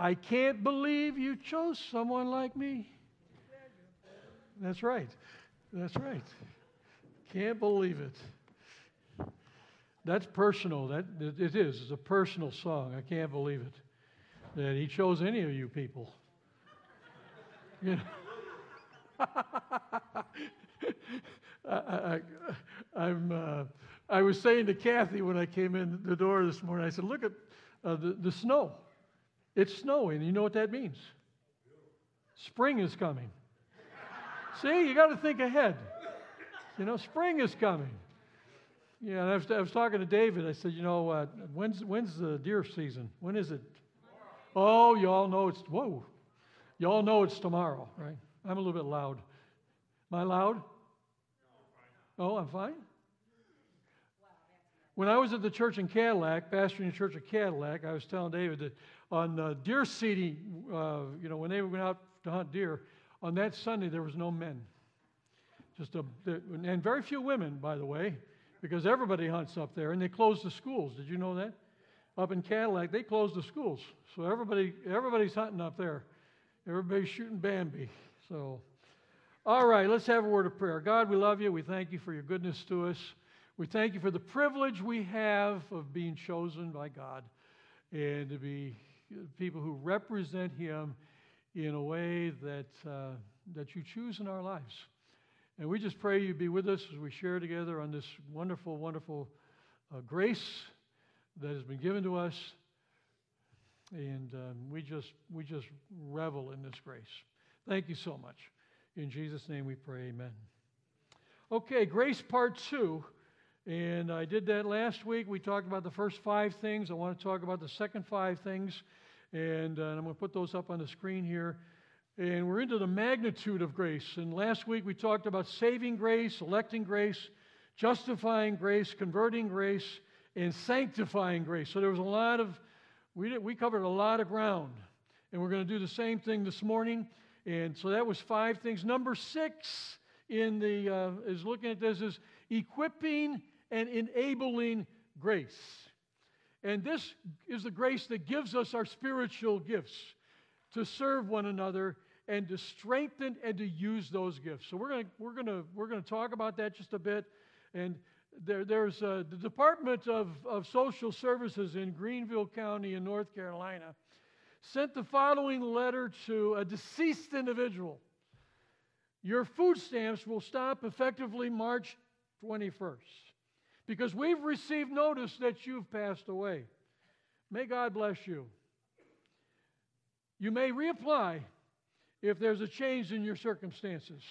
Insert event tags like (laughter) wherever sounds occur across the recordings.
I can't believe you chose someone like me. That's right. That's right. Can't believe it. That's personal. That it is. It's a personal song. I can't believe it that he chose any of you people. (laughs) You know? (laughs) I, am uh, I was saying to Kathy when I came in the door this morning, I said, look at uh, the, the snow. It's snowing. You know what that means? Spring is coming. See, you got to think ahead. You know, spring is coming. Yeah, I was, I was talking to David. I said, you know, uh, when's, when's the deer season? When is it? Oh, you all know it's, whoa. You all know it's tomorrow, right? I'm a little bit loud. Am I loud? Oh, I'm fine? When I was at the church in Cadillac, pastoring the church of Cadillac, I was telling David that on uh, deer seeding, uh, you know, when they went out to hunt deer, on that Sunday there was no men. Just a, and very few women, by the way, because everybody hunts up there, and they closed the schools. Did you know that? Up in Cadillac, they closed the schools, so everybody, everybody's hunting up there. Everybody's shooting Bambi. So, all right, let's have a word of prayer. God, we love you. We thank you for your goodness to us. We thank you for the privilege we have of being chosen by God and to be people who represent Him in a way that, uh, that you choose in our lives. And we just pray you be with us as we share together on this wonderful, wonderful uh, grace that has been given to us. And um, we, just, we just revel in this grace. Thank you so much. In Jesus' name we pray, amen. Okay, grace part two. And I did that last week. We talked about the first five things. I want to talk about the second five things. And, uh, and I'm going to put those up on the screen here. And we're into the magnitude of grace. And last week we talked about saving grace, electing grace, justifying grace, converting grace, and sanctifying grace. So there was a lot of, we, did, we covered a lot of ground. And we're going to do the same thing this morning. And so that was five things. Number six in the, uh, is looking at this is equipping and enabling grace. And this is the grace that gives us our spiritual gifts to serve one another and to strengthen and to use those gifts. So we're going to we're going to we're going to talk about that just a bit. And there, there's uh, the Department of, of Social Services in Greenville County in North Carolina sent the following letter to a deceased individual. Your food stamps will stop effectively March 21st because we've received notice that you've passed away. May God bless you. You may reapply if there's a change in your circumstances.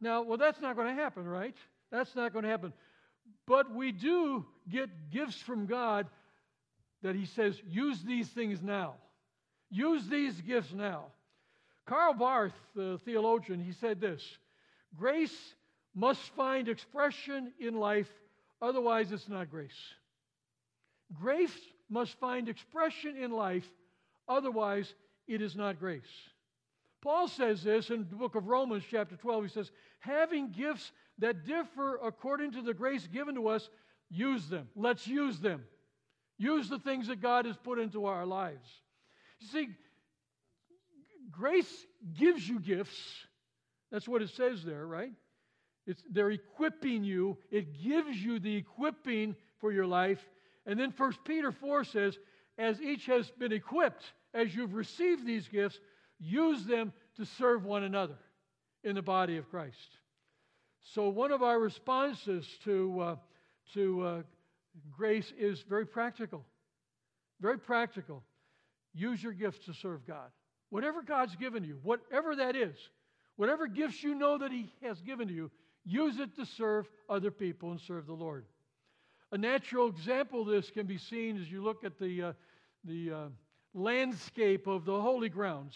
Now, well, that's not going to happen, right? That's not going to happen. But we do get gifts from God that He says, use these things now. Use these gifts now. Karl Barth, the theologian, he said this Grace must find expression in life, otherwise, it's not grace. Grace must find expression in life, otherwise, it is not grace. Paul says this in the book of Romans, chapter 12. He says, Having gifts that differ according to the grace given to us, use them. Let's use them. Use the things that God has put into our lives. You see, grace gives you gifts. That's what it says there, right? It's, they're equipping you. It gives you the equipping for your life. And then 1 Peter 4 says, as each has been equipped, as you've received these gifts, use them to serve one another in the body of Christ. So, one of our responses to, uh, to uh, grace is very practical. Very practical. Use your gifts to serve God. Whatever God's given you, whatever that is, whatever gifts you know that He has given to you, Use it to serve other people and serve the Lord. A natural example of this can be seen as you look at the, uh, the uh, landscape of the holy grounds.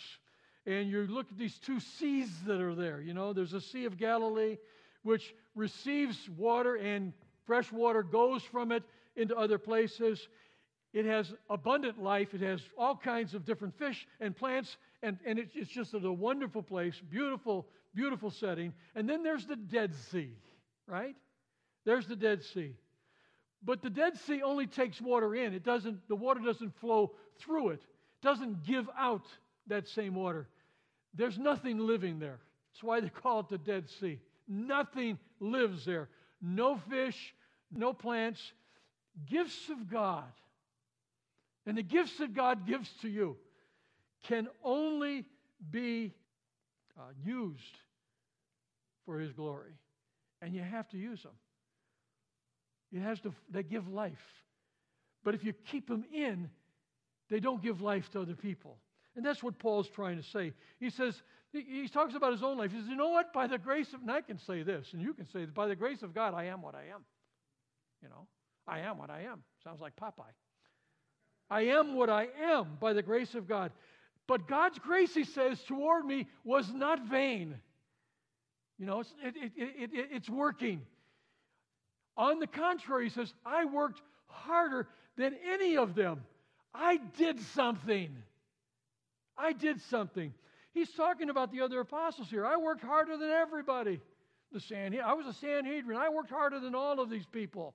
And you look at these two seas that are there. You know, there's a Sea of Galilee, which receives water and fresh water goes from it into other places. It has abundant life. It has all kinds of different fish and plants, and, and it's, it's just a wonderful place, beautiful beautiful setting. And then there's the Dead Sea, right? There's the Dead Sea. But the Dead Sea only takes water in. It doesn't, the water doesn't flow through it. It doesn't give out that same water. There's nothing living there. That's why they (laughs) call it the Dead Sea. Nothing lives there. No fish, no plants. Gifts of God. And the gifts that God gives to you can only be uh, used for His glory. And you have to use them. It has to, they give life. But if you keep them in, they don't give life to other people. And that's what Paul's trying to say. He says, he talks about his own life. He says, You know what? By the grace of, and I can say this, and you can say, By the grace of God, I am what I am. You know, I am what I am. Sounds like Popeye. I am what I am by the grace of God. But God's grace, he says, toward me was not vain. You know, it's, it, it, it, it's working. On the contrary, he says, I worked harder than any of them. I did something. I did something. He's talking about the other apostles here. I worked harder than everybody. The Sanhedrin. I was a Sanhedrin. I worked harder than all of these people.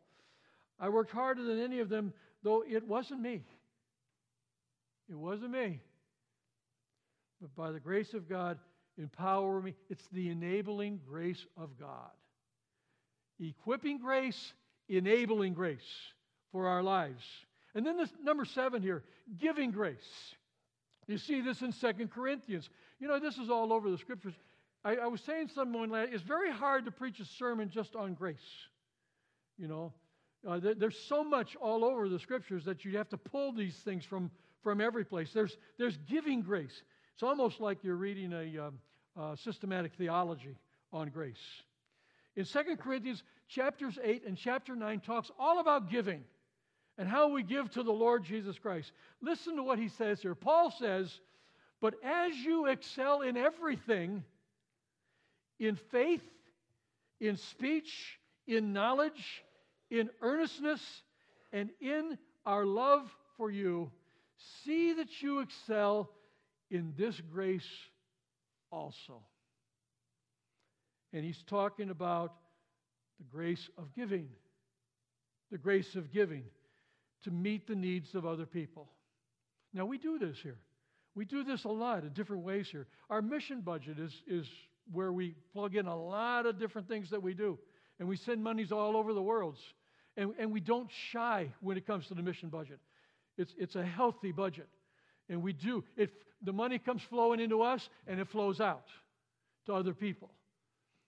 I worked harder than any of them, though it wasn't me. It wasn't me. But by the grace of God, empower me. It's the enabling grace of God. Equipping grace, enabling grace for our lives. And then this number seven here, giving grace. You see this in Second Corinthians. You know, this is all over the scriptures. I, I was saying someone it's very hard to preach a sermon just on grace. You know, uh, there, there's so much all over the scriptures that you have to pull these things from, from every place. There's, there's giving grace. It's almost like you're reading a um, systematic theology on grace. In Second Corinthians chapters 8 and chapter 9 talks all about giving and how we give to the Lord Jesus Christ. Listen to what he says here. Paul says, But as you excel in everything, in faith, in speech, in knowledge, in earnestness, and in our love for you, see that you excel in this grace also. And he's talking about the grace of giving, the grace of giving to meet the needs of other people. Now, we do this here. We do this a lot in different ways here. Our mission budget is, is where we plug in a lot of different things that we do. And we send monies all over the world. And, and we don't shy when it comes to the mission budget. It's, it's a healthy budget. And we do. It, the money comes flowing into us and it flows out to other people.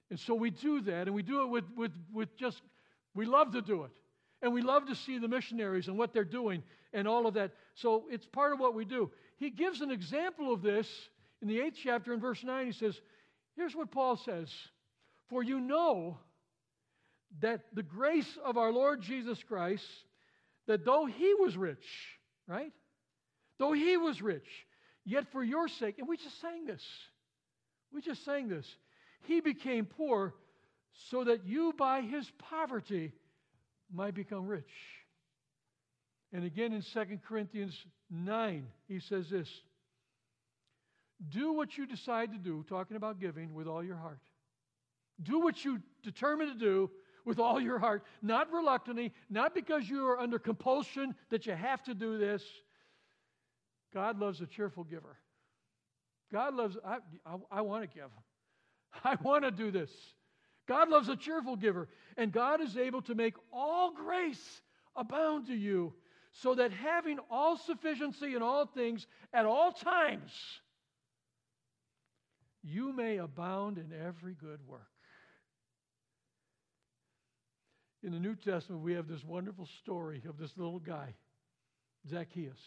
And so we do that, and we do it with, with, with just, we love to do it. And we love to see the missionaries and what they're doing and all of that. So it's part of what we do. He gives an example of this in the eighth chapter in verse 9. He says, Here's what Paul says For you know that the grace of our Lord Jesus Christ, that though he was rich, right? Though he was rich, yet for your sake, and we just sang this. We just sang this. He became poor so that you by his poverty might become rich. And again in 2 Corinthians 9, he says this Do what you decide to do, talking about giving, with all your heart. Do what you determine to do with all your heart, not reluctantly, not because you are under compulsion that you have to do this. God loves a cheerful giver. God loves, I, I, I want to give. (laughs) I want to do this. God loves a cheerful giver, and God is able to make all grace abound to you, so that having all sufficiency in all things at all times, you may abound in every good work. In the New Testament, we have this wonderful story of this little guy, Zacchaeus,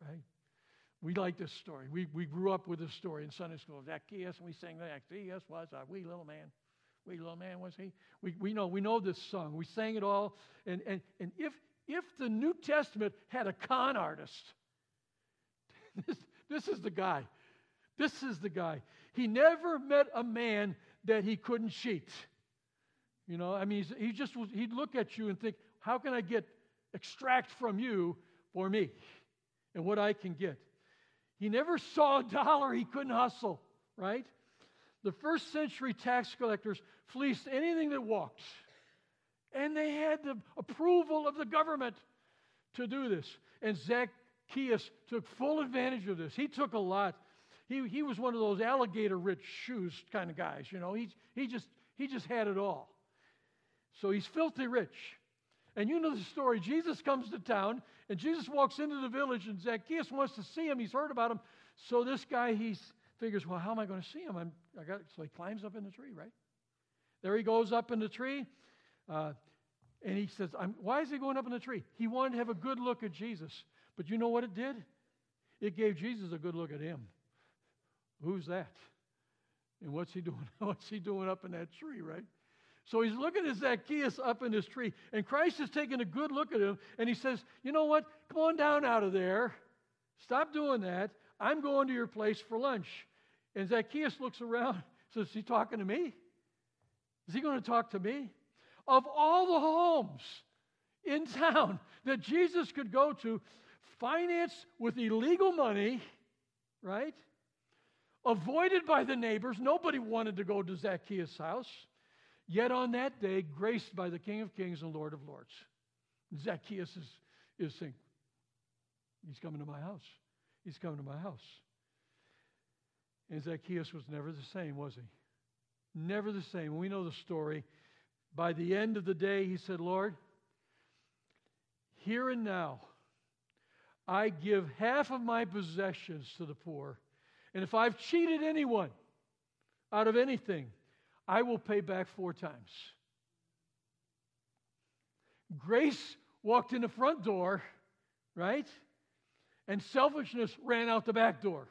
right? We like this story. We, we grew up with this story in Sunday school. Zacchaeus, and we sang that. Zacchaeus was a wee little man. Wee little man was he? We, we know we know this song. We sang it all. And, and, and if, if the New Testament had a con artist, (laughs) this, this is the guy. This is the guy. He never met a man that he couldn't cheat. You know, I mean, he just he'd look at you and think, how can I get extract from you for me and what I can get? He never saw a dollar he couldn't hustle, right? The first century tax collectors fleeced anything that walked. And they had the approval of the government to do this. And Zacchaeus took full advantage of this. He took a lot. He, he was one of those alligator rich shoes kind of guys, you know. He, he, just, he just had it all. So he's filthy rich. And you know the story. Jesus comes to town, and Jesus walks into the village, and Zacchaeus wants to see him. He's heard about him. So this guy, he figures, well, how am I going to see him? I'm, I got, so he climbs up in the tree, right? There he goes up in the tree. Uh, and he says, Why is he going up in the tree? He wanted to have a good look at Jesus. But you know what it did? It gave Jesus a good look at him. Who's that? And what's he doing? (laughs) What's he doing up in that tree, right? So he's looking at Zacchaeus up in his tree, and Christ is taking a good look at him, and he says, You know what? Come on down out of there. Stop doing that. I'm going to your place for lunch. And Zacchaeus looks around, (laughs) says, Is he talking to me? Is he going to talk to me? Of all the homes in town that Jesus could go to, financed with illegal money, right? Avoided by the neighbors. Nobody wanted to go to Zacchaeus' house. Yet on that day, graced by the King of Kings and Lord of Lords. Zacchaeus is, is saying, He's coming to my house. He's coming to my house. And Zacchaeus was never the same, was he? Never the same. We know the story. By the end of the day, he said, Lord, here and now, I give half of my possessions to the poor. And if I've cheated anyone out of anything, I will pay back four times. Grace walked in the front door, right? And selfishness ran out the back door.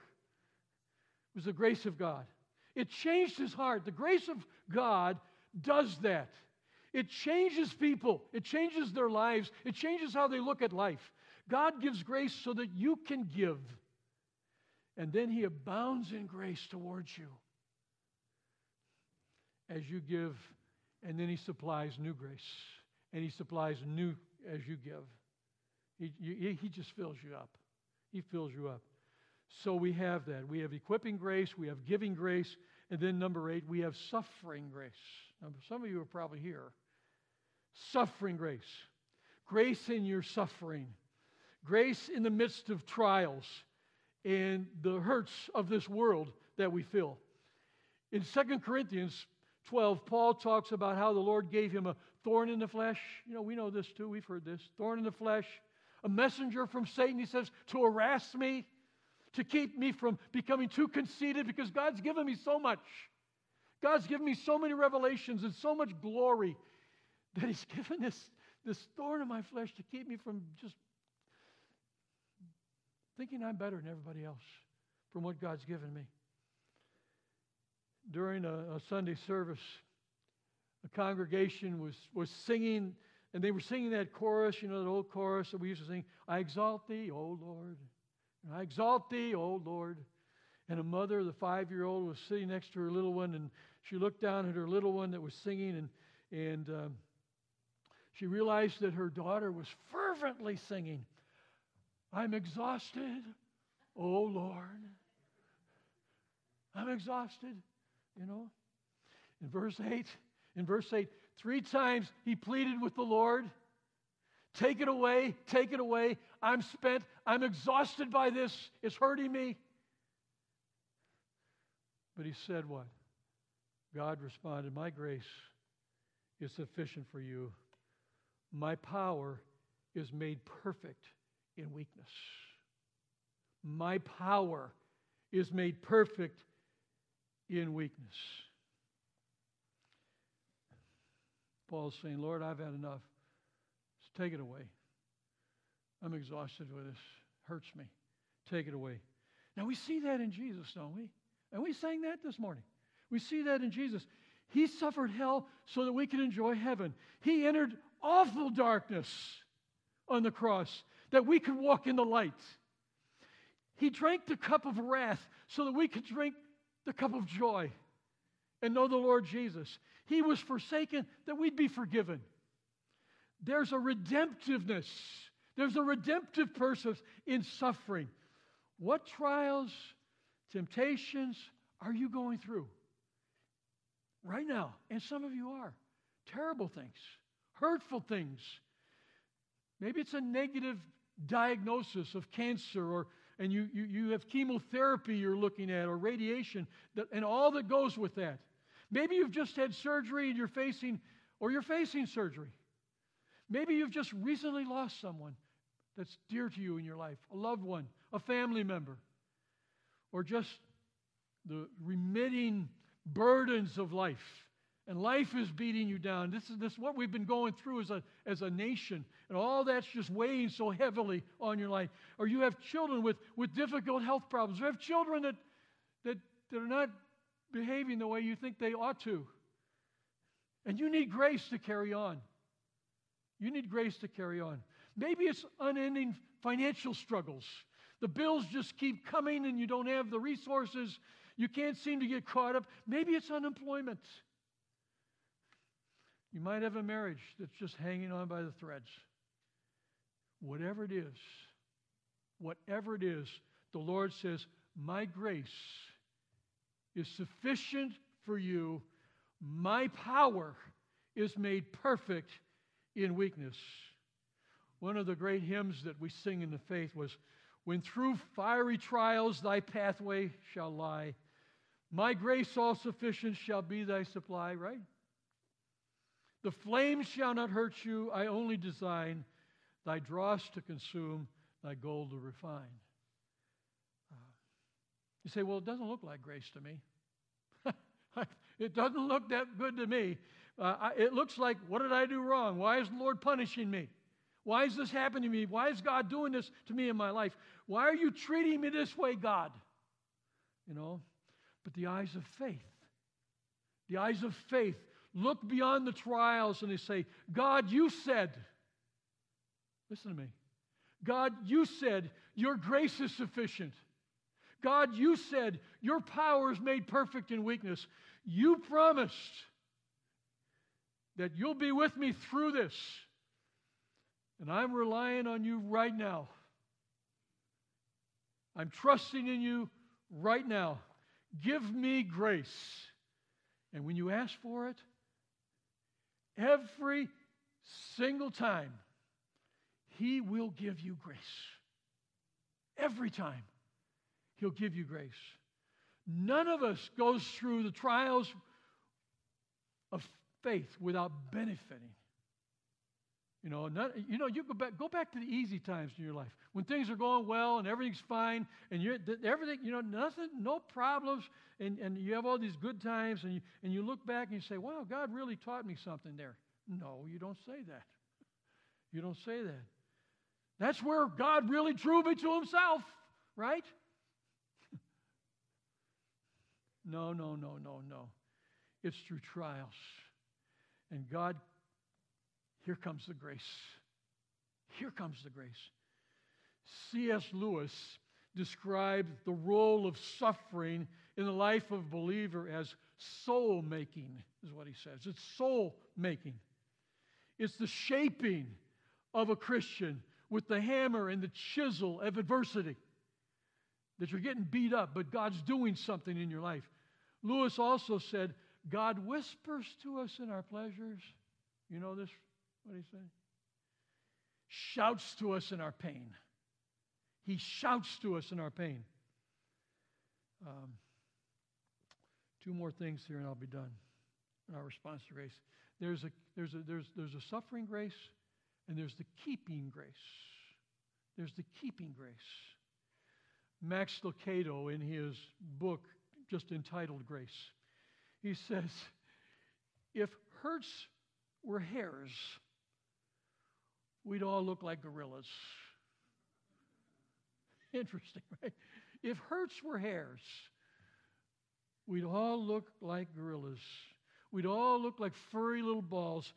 It was the grace of God. It changed his heart. The grace of God does that. It changes people, it changes their lives, it changes how they look at life. God gives grace so that you can give. And then he abounds in grace towards you as you give, and then he supplies new grace. And he supplies new as you give. He, he, just fills you up. He fills you up. So we have that. We have equipping grace, we have giving grace, and then number eight, we have suffering grace. Now, some of you are probably here. Suffering grace. Grace in your suffering. Grace in the midst of trials and the hurts of this world that we feel. In 2 Corinthians 12, Paul talks about how the Lord gave him a thorn in the flesh. You know, we know this too. We've heard this. Thorn in the flesh. A messenger from Satan, he says, to harass me, to keep me from becoming too conceited because God's given me so much. God's given me so many revelations and so much glory that He's (laughs) given this, this thorn in my flesh to keep me from just thinking I'm better than everybody else from what God's given me. During a, a Sunday service, a congregation was, was singing, and they were singing that chorus, you know, that old chorus that we used to sing I exalt thee, O Lord. I exalt thee, O Lord. And a mother, the five year old, was sitting next to her little one, and she looked down at her little one that was singing, and, and um, she realized that her daughter was fervently singing, I'm exhausted, oh Lord. I'm exhausted, you know. In verse 8, in verse 8, three times he pleaded with the Lord, Take it away, take it away. I'm spent. I'm exhausted by this. It's hurting me. But he said what? God responded, My grace is sufficient for you. My power is made perfect in weakness. My power is made perfect in weakness. Paul's saying, Lord, I've had enough. Just take it away. I'm exhausted with this. Hurts me. Take it away. Now we see that in Jesus, don't we? And we sang that this morning. We see that in Jesus. He suffered hell so that we could enjoy heaven. He entered awful darkness on the cross that we could walk in the light. He drank the cup of wrath so that we could drink the cup of joy and know the Lord Jesus. He was forsaken that we'd be forgiven. There's a redemptiveness, there's a redemptive purpose in suffering. What trials, temptations are you going through? Right now, and some of you are. Terrible things hurtful things. Maybe it's a negative diagnosis of cancer or and you, you, you have chemotherapy you're looking at or radiation that, and all that goes with that. Maybe you've just had surgery and you're facing, or you're facing surgery. Maybe you've just recently lost someone that's dear to you in your life, a loved one, a family member, or just the remitting burdens of life. And life is beating you down. This is, this what we've been going through as a, as a nation. And all that's just weighing so heavily on your life. Or you have children with, with difficult health problems. You have children that, that, that are not behaving the way you think they ought to. And you need grace to carry on. You need grace to carry on. Maybe it's unending financial struggles. The bills just keep coming and you don't have the resources. You can't seem to get caught up. Maybe it's unemployment. You might have a marriage that's just hanging on by the threads. Whatever it is, whatever it is, the Lord says, My grace is sufficient for you. My power is made perfect in weakness. One of the great hymns that we sing in the faith was, When through fiery trials thy pathway shall lie, my grace all sufficient shall be thy supply, right? The flames shall not hurt you. I only design thy dross to consume, thy gold to refine. Uh, you say, well, it doesn't look like grace to me. (laughs) it doesn't look that good to me. Uh, I, it looks like, what did I do wrong? Why is the Lord punishing me? Why is this happening to me? Why is God doing this to me in my life? Why are you treating me this way, God? You know, but the eyes of faith, the eyes of faith look beyond the trials and they say, God, you said, listen to me. God, you said your grace is sufficient. God, you said your power is made perfect in weakness. You promised that you'll be with me through this. And I'm relying on you right now. I'm trusting in you right now. Give me grace. And when you ask for it, Every single time, He will give you grace. Every time, He'll give you grace. None of us goes through the trials of faith without benefiting. You know, not, you know, you go back, go back to the easy times in your life when things are going well and everything's fine and you're everything, you know, nothing, no problems, and, and you have all these good times and you, and you look back and you say, wow, God really taught me something there. No, you don't say that. You don't say that. That's where God really drew me to Himself, right? (laughs) no, no, no, no, no. It's through trials. And God here comes the grace. Here comes the grace. C.S. Lewis described the role of suffering in the life of a believer as soul making, is what he says. It's soul making. It's the shaping of a Christian with the hammer and the chisel of adversity. That you're getting beat up, but God's doing something in your life. Lewis also said, God whispers to us in our pleasures. You know this what did he say? Shouts to us in our pain. He shouts to us in our pain. Um, two more things here, and I'll be done. In our response to grace, there's a there's a there's there's a suffering grace, and there's the keeping grace. There's the keeping grace. Max Lucado, in his book just entitled Grace, he says, if hurts were hairs, we'd all look like gorillas. (laughs) Interesting, right? If hurts were hairs, we'd all look like gorillas. We'd all look like furry little balls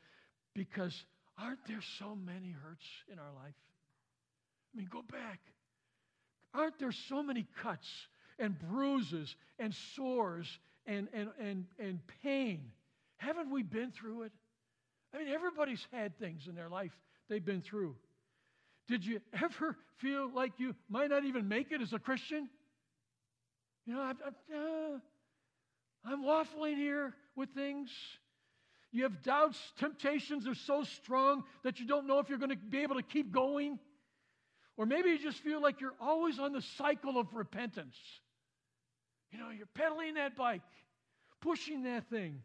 because aren't there so many hurts in our life? I mean, go back. Aren't there so many cuts and bruises and sores and, and, and, and pain? Haven't we been through it? I mean, everybody's had things in their life they've been through. Did you ever feel like you might not even make it as a Christian? You know, I'm, I'm, uh, I'm waffling here with things. You have doubts, temptations are so strong that you don't know if you're going to be able to keep going. Or maybe you just feel like you're always on the cycle of repentance. You know, you're pedaling that bike, pushing that thing.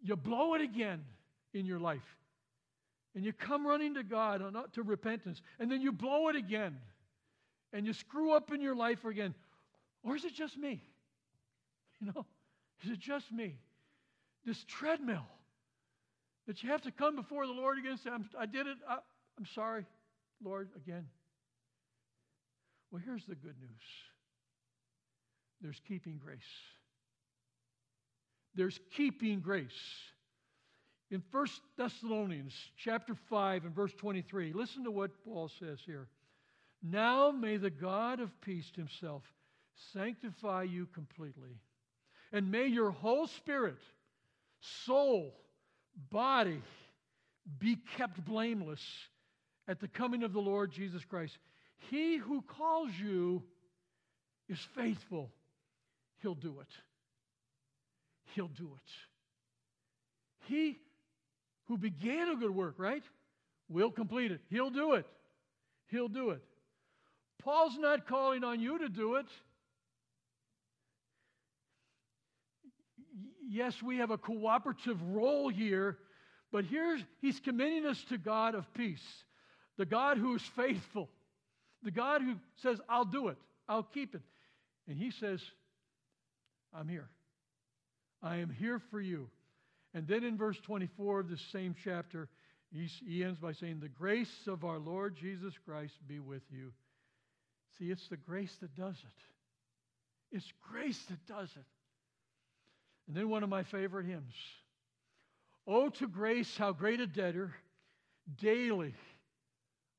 You blow it again in your life. And you come running to God, uh, not to repentance, and then you blow it again. And you screw up in your life again. Or is it just me? You know, is it just me? This treadmill that you have to come before the Lord again and say, i did it. I, I'm sorry, Lord, again. Well, here's the good news there's keeping grace. There's keeping grace. In 1 Thessalonians chapter 5 and verse 23, listen to what Paul says here. Now may the God of peace himself sanctify you completely, and may your whole spirit, soul, body be kept blameless at the coming of the Lord Jesus Christ. He who calls you is faithful. He'll do it. He'll do it. He who began a good work, right, will complete it. He'll do it. He'll do it. Paul's not calling on you to do it. Yes, we have a cooperative role here, but here's he's committing us to God of peace, the God who is faithful, the God who says, I'll do it, I'll keep it. And he says, I'm here. I am here for you. And then in verse 24 of this same chapter, he, ends by saying, The grace of our Lord Jesus Christ be with you. See, it's the grace that does it. It's grace that does it. And then one of my favorite hymns Oh, to grace, how great a debtor daily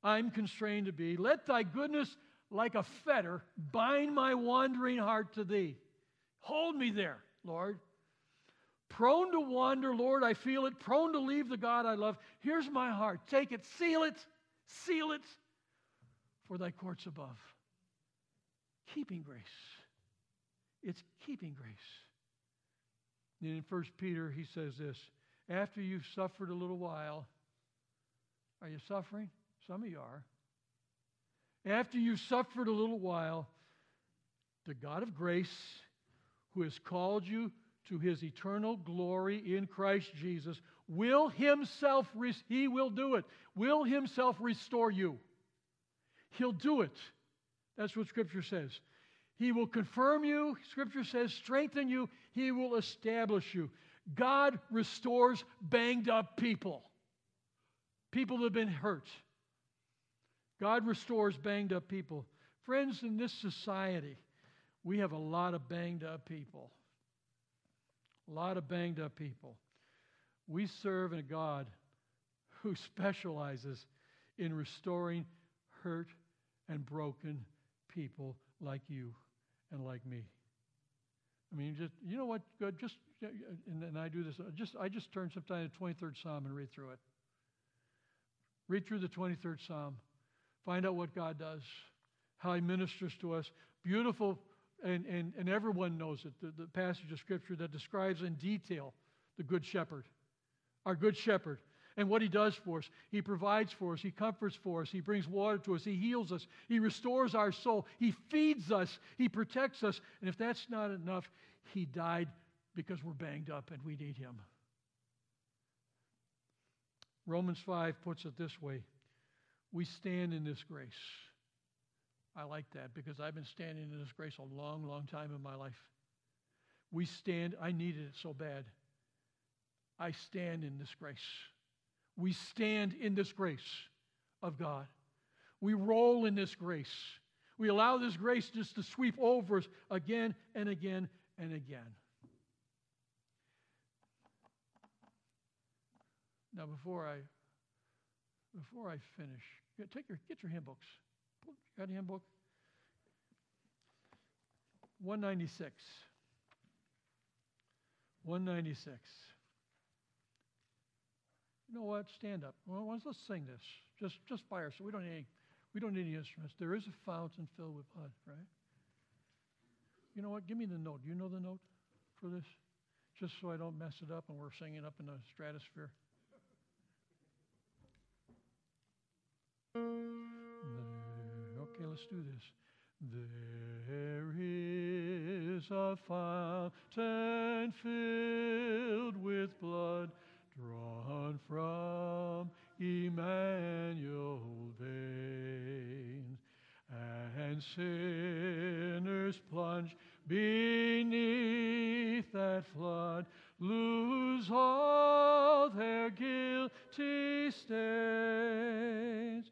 I'm constrained to be. Let thy goodness, like a fetter, bind my wandering heart to thee. Hold me there, Lord. Prone to wander, Lord, I feel it. Prone to leave the God I love. Here's my heart. Take it, seal it, seal it for thy courts above. Keeping grace. It's keeping grace. And in 1 Peter, he says this After you've suffered a little while, are you suffering? Some of you are. After you've suffered a little while, the God of grace, who has called you to his eternal glory in Christ Jesus, will himself, he will do it, will himself restore you. He'll do it. That's what Scripture says. He will confirm you, Scripture says, strengthen you, He will establish you. God restores banged up people, people that have been hurt. God restores banged up people. Friends, in this society, we have a lot of banged up people. A lot of banged up people. We serve a God who (laughs) specializes in restoring hurt and broken people like you and like me. I mean, just you know what? Good. Just and, and I do this. Just I just turn sometime to the 23rd Psalm and read through it. Read through the 23rd Psalm. Find out what God does, how He ministers to us. Beautiful, and, and, and everyone knows it. The, the passage of Scripture that describes in detail the Good Shepherd, our Good Shepherd and what He does for us. He provides for us, He comforts for us, He brings water to us, He heals us, He restores our soul, He feeds us, He protects us. And if that's not enough, He died because we're banged up and we need Him. Romans 5 puts it this way we stand in this grace. I like that because I've been standing in this grace a long, long time in my life. We stand, I needed it so bad. I stand in this grace. We stand in this grace of God. We roll in this grace. We allow this grace just to sweep over us again and again and again. Now, before I before I finish, take your get your hymn books. Got a hymn book? 196. 196. You know what? Stand up. Well, let's sing this. Just, just by ourselves. We don't need any, we don't need any instruments. There is a fountain filled with blood, right? You know what? Give me the note. Do you know the note for this? Just so I don't mess it up and we're singing up in the stratosphere. Let's do this. There is a fountain filled with blood drawn from Emmanuel veins, and sinners plunge beneath that flood lose all their guilty stains,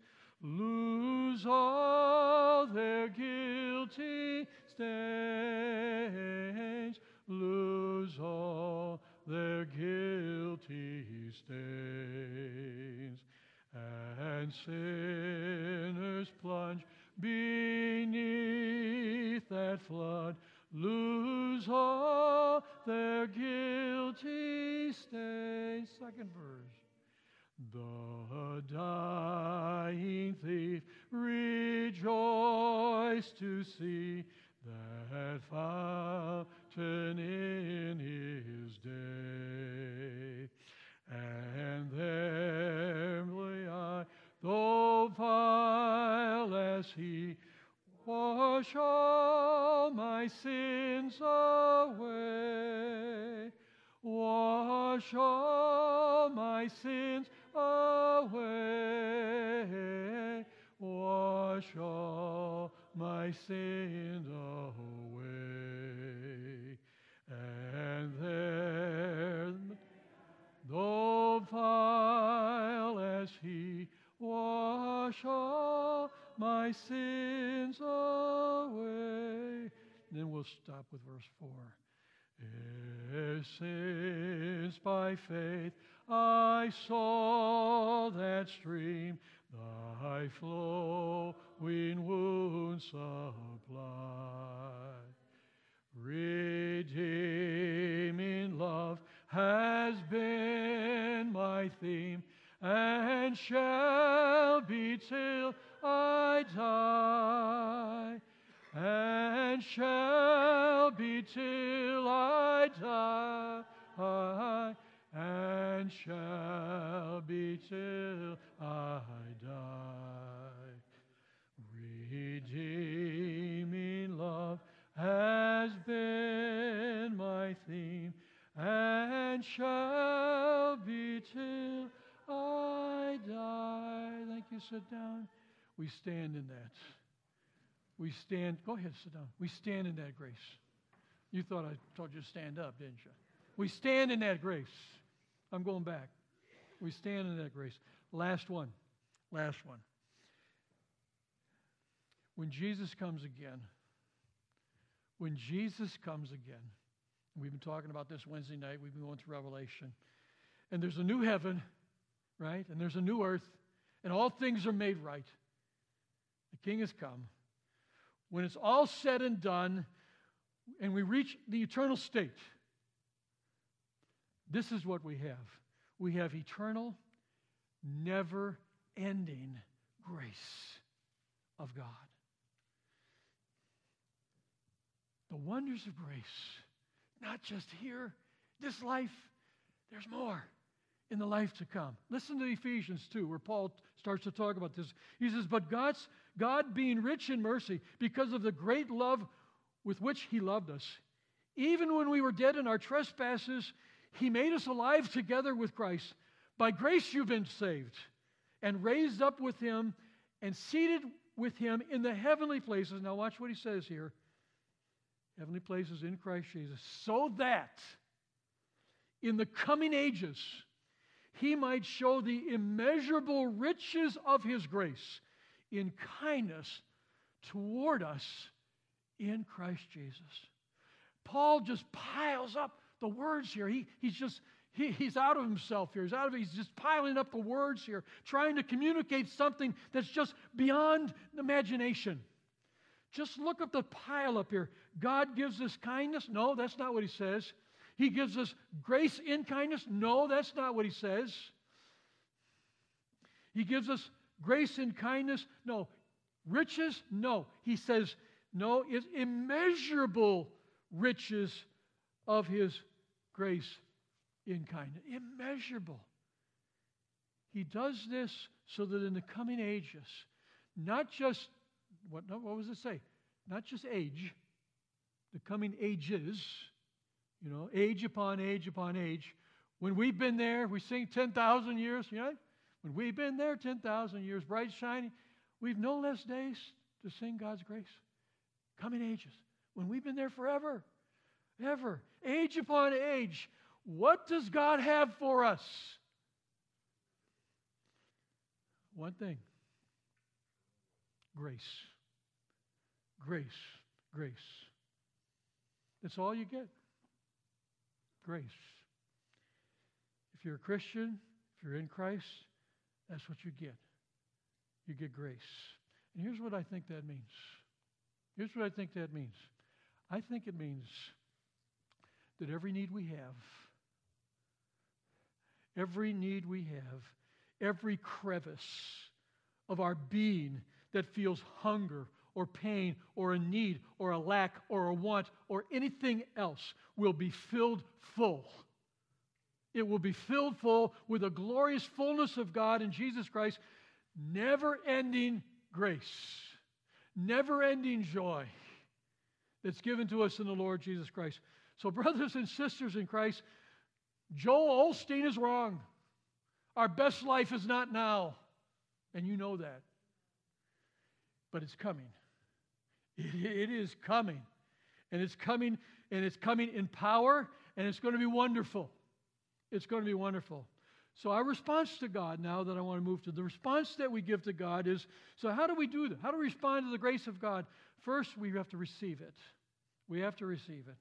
lose all their guilty stains, lose all their guilty stains, and sinners plunge beneath that flood lose all their guilty stains. Second verse. The dying thief rejoiced to see that fountain in his day. And there I, though vile as he, wash all my sins away. Wash all my sins away. Wash all my sins away. And there, though vile as he, wash all my sins away. Then we'll stop with verse 4. Since by faith I saw that stream, thy flowing wounds supply. Redeeming love has been my theme and shall be till I die, and shall be till I die, and shall be till I die. Redeeming love has been my theme, and shall be till I die. Thank you. Sit down. We stand in that. We stand. Go ahead, sit down. We stand in that grace. You thought I told you to stand up, didn't you? We stand in that grace. I'm going back. We stand in that grace. Last one. Last one. When Jesus comes again, when Jesus comes again, we've been talking about this Wednesday night, we've been going through Revelation, and there's a new heaven, right? And there's a new earth, and all things are made right. The King has come. When it's all said and done, and we reach the eternal state, this is what we have we have eternal, never ending grace of God. The wonders of grace, not just here, this life, there's more in the life to come. Listen to Ephesians 2, where Paul starts to talk about this. He says, But God's, God being rich in mercy, because of the great love with which He loved us, even when we were dead in our trespasses, He made us alive together with Christ. By grace you've been saved, and raised up with Him, and seated with Him in the heavenly places. Now, watch what He says here heavenly places in Christ Jesus, so that in the coming ages, he might show the immeasurable riches of his grace in kindness toward us in Christ Jesus. Paul just piles up the words here. He, he's just, he, he's out of himself here. He's out of He's just piling up the words here, trying to communicate something that's just beyond imagination. Just look at the pile up here. God gives us kindness? No, that's not what he says. He gives us grace in kindness? No, that's not what he says. He gives us grace in kindness? No. Riches? No. He says, no, it's immeasurable riches of his grace in kindness. Immeasurable. He does this so that in the coming ages, not just What, what was it say? Not just age, the coming ages, you know, age upon age upon age. When we've been there, we sing 10,000 years, you know, when we've been there 10,000 years, bright shining, we've no less days to sing God's grace. Coming ages. When we've been there forever, ever, age upon age, what does God have for us? One thing grace. Grace. Grace. That's all you get. Grace. If you're a Christian, if you're in Christ, that's what you get. You get grace. And here's what I think that means. Here's what I think that means. I think it means that every need we have, every need we have, every crevice of our being that feels hunger or pain or a need or a lack or a want or anything else will be filled full. It will be filled full with a glorious fullness of God in Jesus Christ, never ending grace, never ending joy that's given to us in the Lord Jesus Christ. So, brothers and sisters in Christ, Joel Osteen is wrong. Our best life is not now. And you know that. But it's coming. It, it is coming. And it's coming, and it's coming in power, and it's going to be wonderful. It's going to be wonderful. So, our response to God, now that I want to move to the response that we give to God, is so how do we do that? How do we respond to the grace of God? First, we have to receive it. We have to receive it.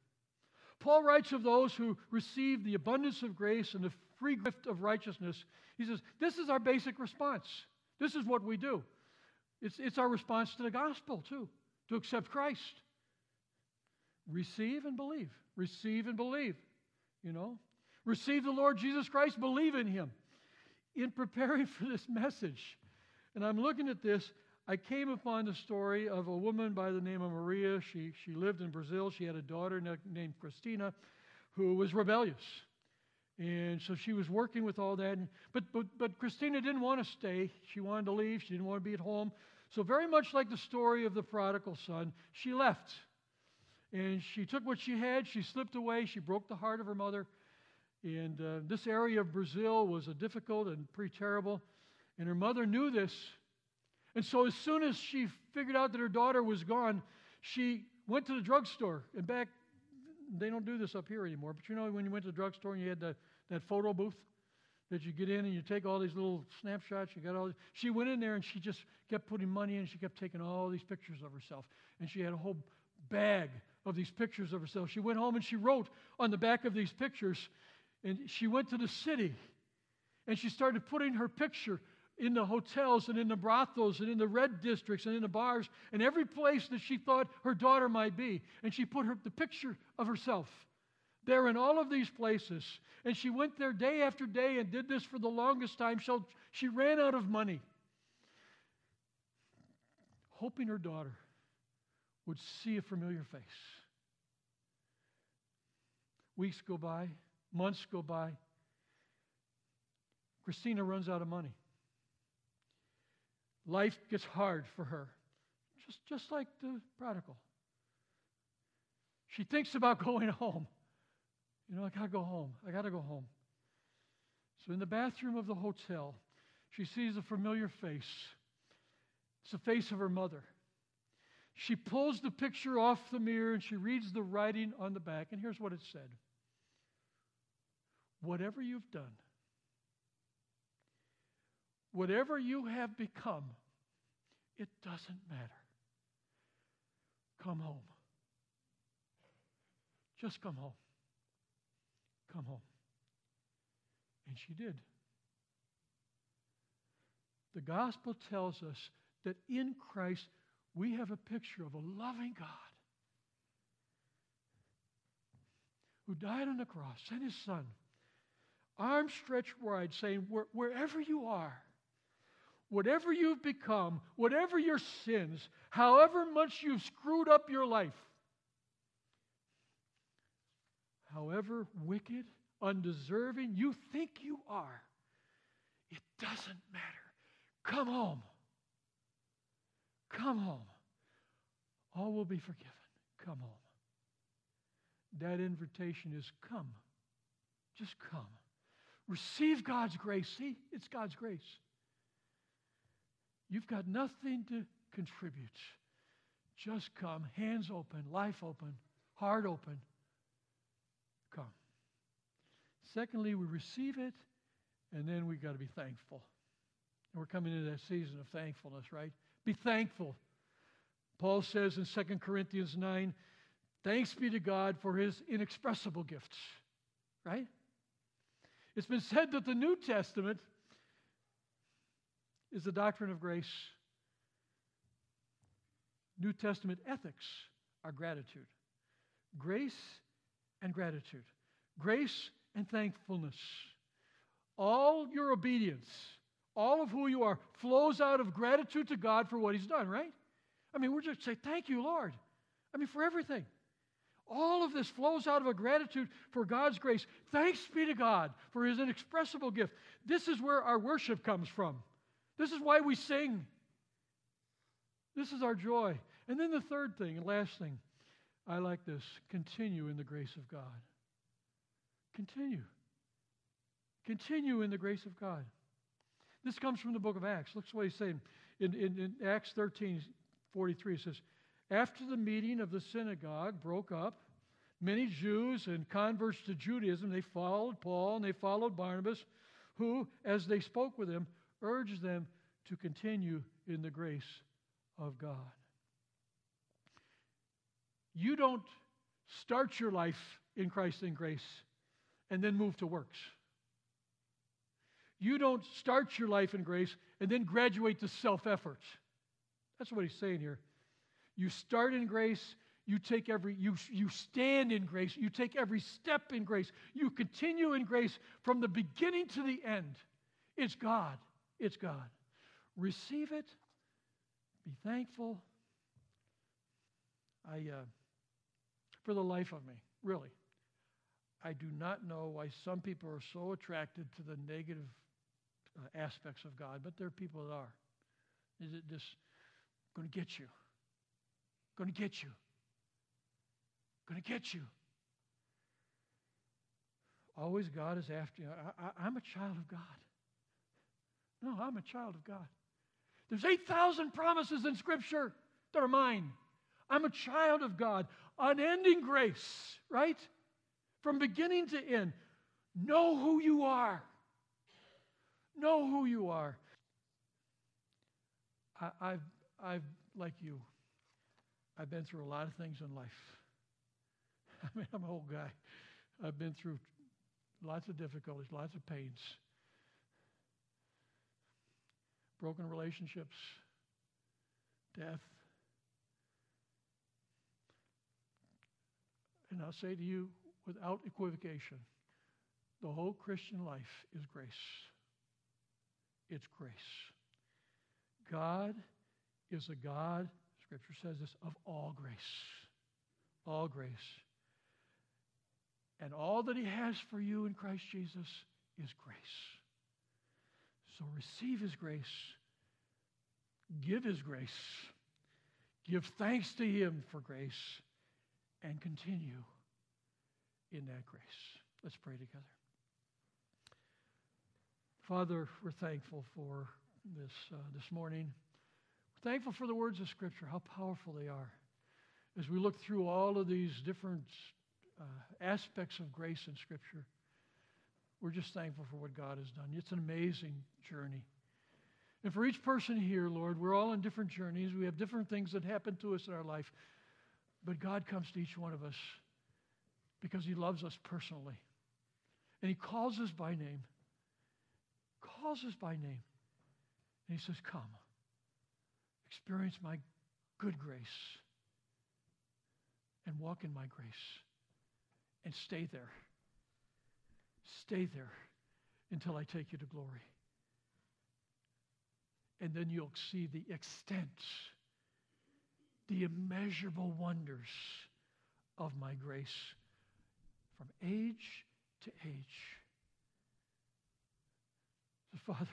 Paul writes of those who receive the abundance of grace and the free gift of righteousness. He says, This is our basic response. This is what we do. It's, it's our response to the gospel, too, to accept Christ. Receive and believe. Receive and believe. You know? Receive the Lord Jesus Christ, believe in Him. In preparing (laughs) for this message, and I'm looking at this, I came upon the story of a woman by the name of Maria. She, she lived in Brazil. She had a daughter named Christina who was rebellious. And so she was working with all that. But, but, but Christina didn't want to stay. She wanted to leave. She didn't want to be at home. So, very much like the story of the prodigal son, she left. And she took what she had. She slipped away. She broke the heart of her mother. And uh, this area of Brazil was a difficult and pretty terrible. And her mother knew this. And so, as soon as she figured out that her daughter was gone, she went to the drugstore. And back they don't do this up here anymore, but you know when you went to the drugstore and you had the, that photo booth that you get in and you take all these little snapshots, you got all these, she went in there and she just kept putting money in, she kept taking all these pictures of herself. And she had a whole bag of these pictures of herself. She went home and she wrote on the back of these pictures, and she went to the city and she started putting her picture in the hotels and in the brothels and in the red districts and in the bars and every place that she thought her daughter might be. And she put her, the picture of herself there in all of these places. And she went there day after day and did this for the longest time. So she ran out of money, hoping her daughter would see a familiar face. Weeks go by, months go by. Christina runs out of money life gets hard for her, just, just like the prodigal. She thinks about (laughs) going home. You know, I gotta go home. I gotta go home. So, in the bathroom of the hotel, she sees a familiar face. It's the face of her mother. She pulls the picture off the mirror and she reads the writing on the back. And here's what it said Whatever you've done, Whatever you have become, it doesn't matter. Come home. Just come home. Come home. And she did. The gospel tells us that in Christ we have a picture of a loving God who died on the cross, sent his son, arms stretched wide, saying, Wherever you are, whatever you've become, whatever your sins, however much you've screwed up your life, however wicked, undeserving you think you are, it doesn't matter. Come home. Come home. All will be forgiven. Come home. That invitation is come. Just come. Receive God's grace. See, it's God's grace. You've got nothing to contribute. Just come, hands open, life open, heart open. Come. Secondly, we receive it, and then we've got to be thankful. And we're coming into that season of thankfulness, right? Be thankful. Paul says in 2 Corinthians 9, thanks be to God for his inexpressible gifts, right? It's been said that the New Testament is the doctrine of grace. New Testament ethics are gratitude. Grace and gratitude. Grace and thankfulness. All your obedience, all of who you are, flows out of gratitude to God for what He's done, right? I mean, we're just say, Thank you, Lord. I mean, for everything. All of this flows out of a gratitude for God's grace. Thanks be to God for His inexpressible gift. This is where our worship comes from. This is why we sing. This is our joy. And then the third thing, and last thing, I like this continue in the grace of God. Continue. Continue in the grace of God. This comes from the book of Acts. Look what he's saying. In, in, in Acts 13 43, it says, After the meeting of the synagogue broke up, many Jews and converts to Judaism, they followed Paul and they followed Barnabas, who, as they spoke with him, urged them to continue in the grace of God. You don't start your life in Christ and grace and then move to works. You don't start your life in grace and then graduate to self effort. That's what he's saying here. You start in grace, you take every you you stand in grace, you take every step in grace. You continue in grace from the beginning to the end. It's God. It's God. Receive it. Be thankful. I uh, for the life of me, really. I do not know why some people are so attracted to the negative uh, aspects of God, but there are people that are. Is it just going to get you? Going to get you. Going to get you. Always God is after you. I, I, I'm a child of God. No, I'm a child of God. There's 8,000 promises in Scripture that are mine. I'm a child of God. Unending grace, right? From beginning to end. Know who you are. Know who you are. I, have I've, like you, I've been through a lot of things in life. (laughs) I mean, I'm an old guy. I've been through lots of difficulties, lots of pains, broken relationships, death. And I'll say to you without equivocation the whole Christian life is grace. It's grace. God is a God, Scripture says this, of all grace. All grace. And all that He has for you in Christ Jesus is grace. So receive His grace, give His grace, give thanks to Him for grace, and continue in that grace. Let's pray together. Father, we're thankful for this uh, this morning. We're thankful for the words of Scripture, how powerful they are. As we look through all of these different uh, aspects of grace in Scripture, we're just thankful for what God has done. It's an amazing journey. And for each person here, Lord, we're all on different journeys. We have different things that happen to us in our life. But God comes to each one of us because He loves us personally. And He calls us by name. Calls us by name. And He says, Come, experience my good grace and walk in my grace and stay there. Stay there until I take you to glory. And then you'll see the extent, the immeasurable wonders of my grace from age to age. So (laughs) Father,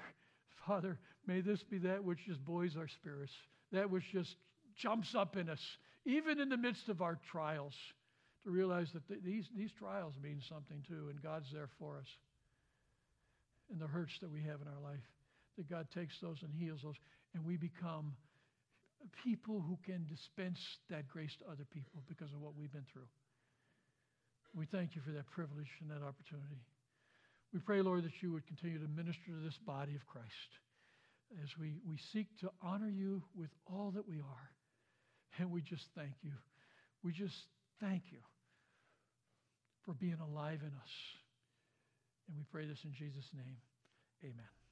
Father, may this be that which just buoys our spirits, that which just jumps up in us even in the midst of our trials, to realize that th- these, these trials mean something too, and God's there for us. And the hurts that we have in our life, that God takes those and heals those, and we become people who can dispense that grace to other people because of what we've been through. We thank you for that privilege and that opportunity. We pray, Lord, that you would continue to minister to this body of Christ as we, we seek to honor you with all that we are. And we just thank you. We just thank you for being alive in us. And we pray this in Jesus' name. Amen.